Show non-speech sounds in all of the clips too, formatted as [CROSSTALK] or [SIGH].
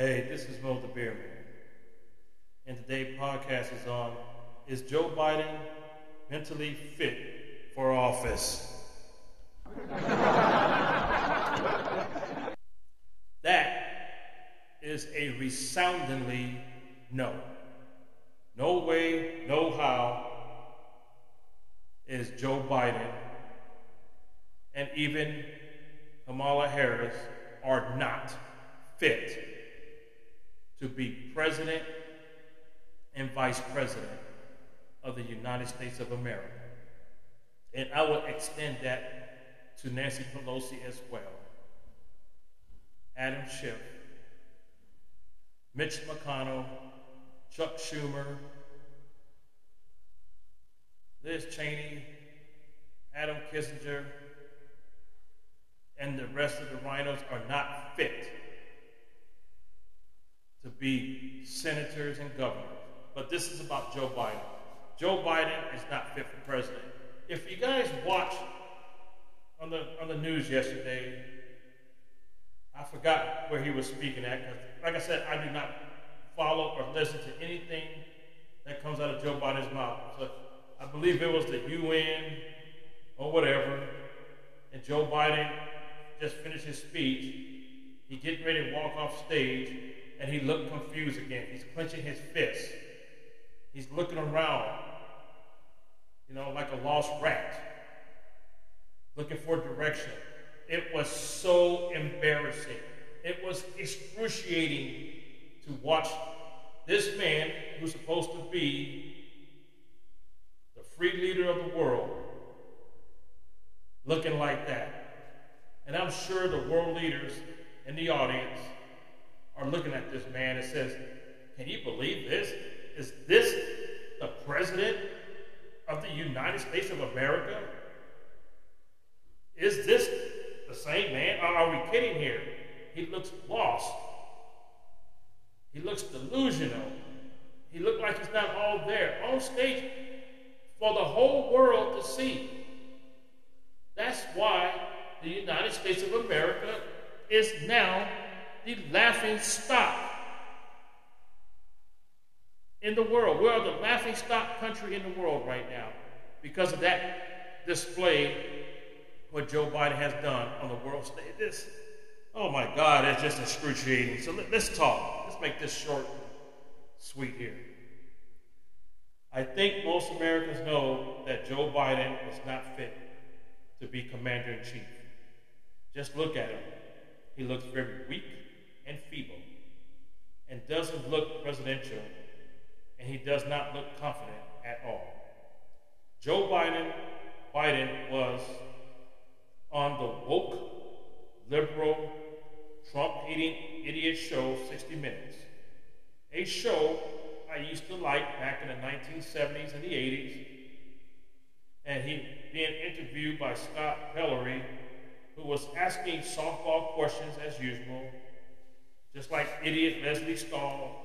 Hey, this is Mo the Beer Man. And today's podcast is on Is Joe Biden mentally fit for office? [LAUGHS] that is a resoundingly no. No way, no how is Joe Biden and even Kamala Harris are not fit to be president and vice president of the United States of America. And I will extend that to Nancy Pelosi as well, Adam Schiff, Mitch McConnell, Chuck Schumer, Liz Cheney, Adam Kinzinger, and the rest of the rhinos are not fit to be senators and governors. But this is about Joe Biden. Joe Biden is not fit for president. If you guys watch on the on the news yesterday, I forgot where he was speaking at because, like I said, I do not follow or listen to anything that comes out of Joe Biden's mouth. So I believe it was the UN or whatever, and Joe Biden just finished his speech. He getting ready to walk off stage, and he looked confused again. He's clenching his fist. He's looking around, you know, like a lost rat, looking for direction. It was so embarrassing. It was excruciating to watch this man who's supposed to be the free leader of the world looking like that. And I'm sure the world leaders in the audience are looking at this man and says, Can you believe this? Is this the president of the United States of America? Is this the same man? Are we kidding here? He looks lost. He looks delusional. He looked like he's not all there on stage for the whole world to see. That's why the United States of America is now the laughing stock in the world. We are the laughing stock country in the world right now because of that display what Joe Biden has done on the world stage. This, oh my God, it's just excruciating. So let, us talk. Let's make this short, and sweet here. I think most Americans know that Joe Biden is not fit to be commander in chief. Just look at him. He looks very weak and doesn't look presidential, and he does not look confident at all. Joe Biden, Biden was on the woke, liberal, Trump hating idiot show 60 Minutes. A show I used to like back in the 1970s and the 80s. And he being interviewed by Scott Pelley, who was asking softball questions as usual, just like idiot Lesley Stahl,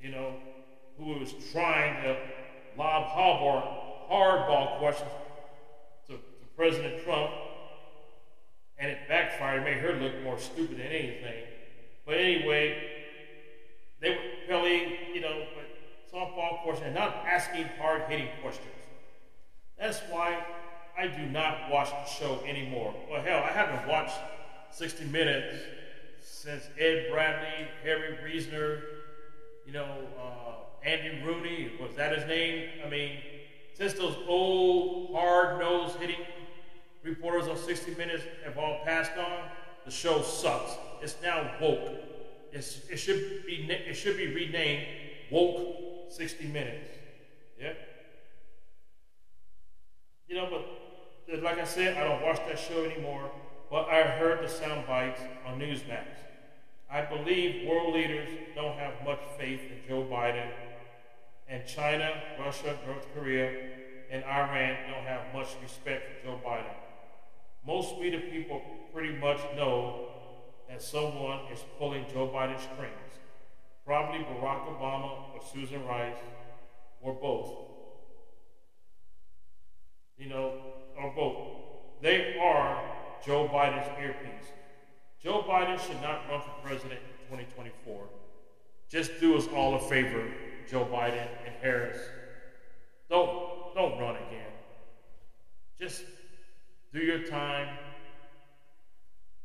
you know, who was trying to lob hardball questions to, to President Trump and it backfired, made her look more stupid than anything. But anyway, they were Pelley, you know, softball questions, not asking hard hitting questions. That's why I do not watch the show anymore. Well, hell, I haven't watched 60 Minutes since Ed Bradley, Harry Reasoner, you know, uh, Andy Rooney, was that his name? I mean, since those old, hard nosed hitting reporters on 60 Minutes have all passed on, the show sucks. It's now woke. It's, it should be it should be renamed Woke 60 Minutes. Yeah. You know, but like I said, I don't watch that show anymore. But I heard the sound bites on Newsmax. I believe world leaders don't have much faith in Joe Biden, and China, Russia, North Korea, and Iran don't have much respect for Joe Biden. Most reader people pretty much know that someone is pulling Joe Biden's strings. Probably Barack Obama or Susan Rice or both. You know, or both. They are Joe Biden's earpiece. Joe Biden should not run for president in 2024. Just do us all a favor, Joe Biden and Harris. Don't don't run again. Just do your time.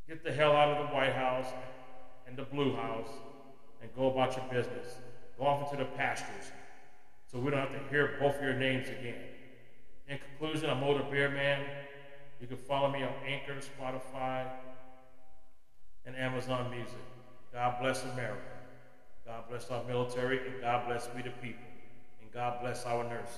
Get the hell out of the White House and the Blue House and go about your business. Go off into the pastures so we don't have to hear both of your names again. In conclusion, I'm Mo the Beer Man. You can follow me on Anchor, Spotify, and Amazon Music. God bless America. God bless our military, and God bless we the people. And God bless our nurses.